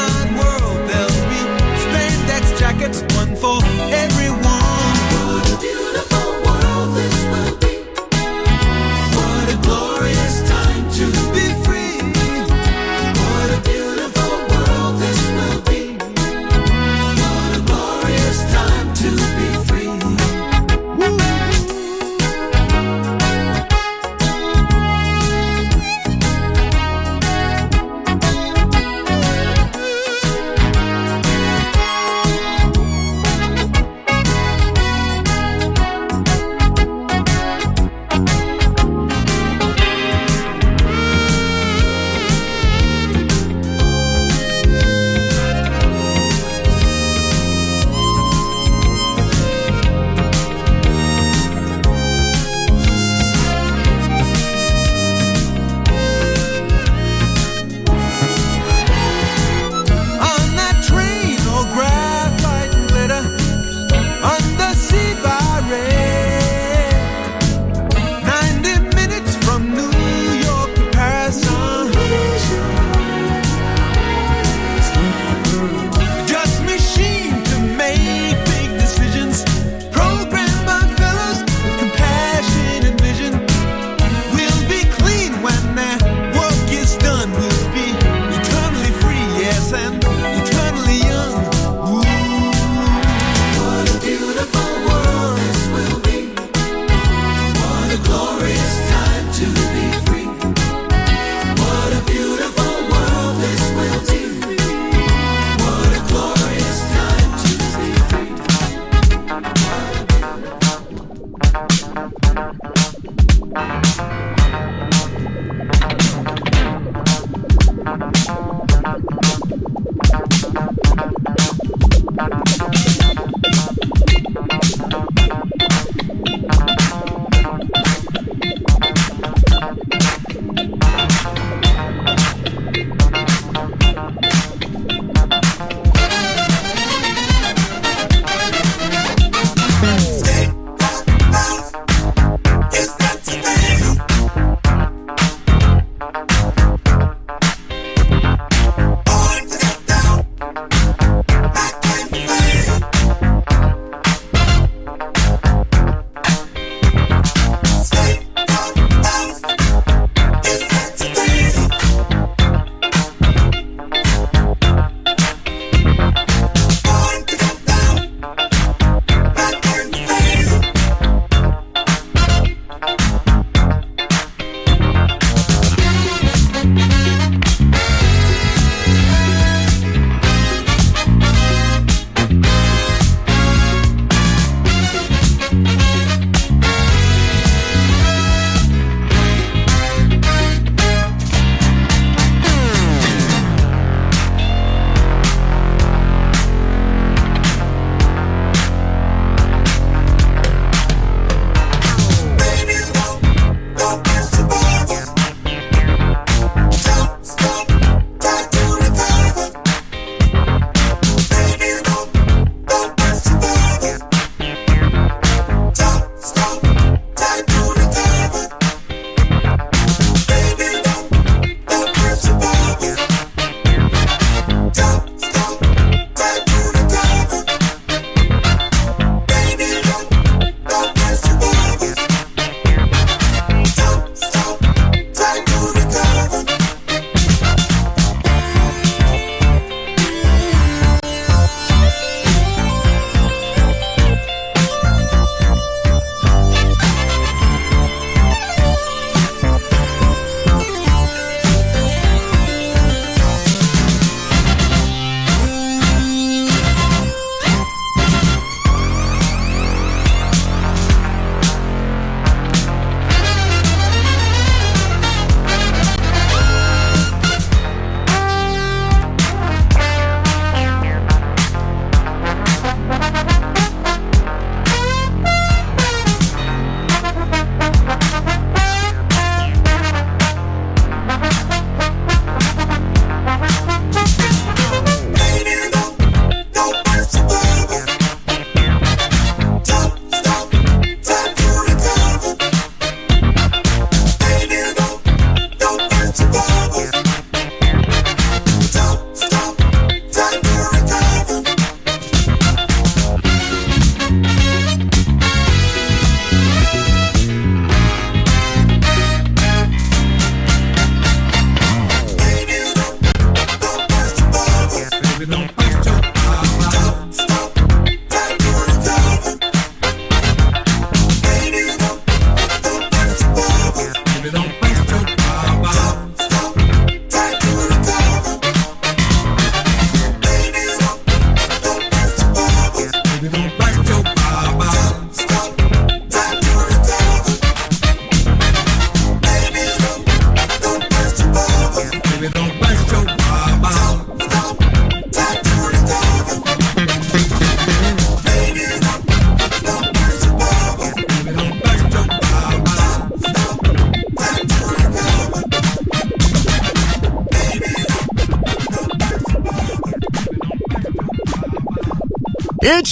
A streamlined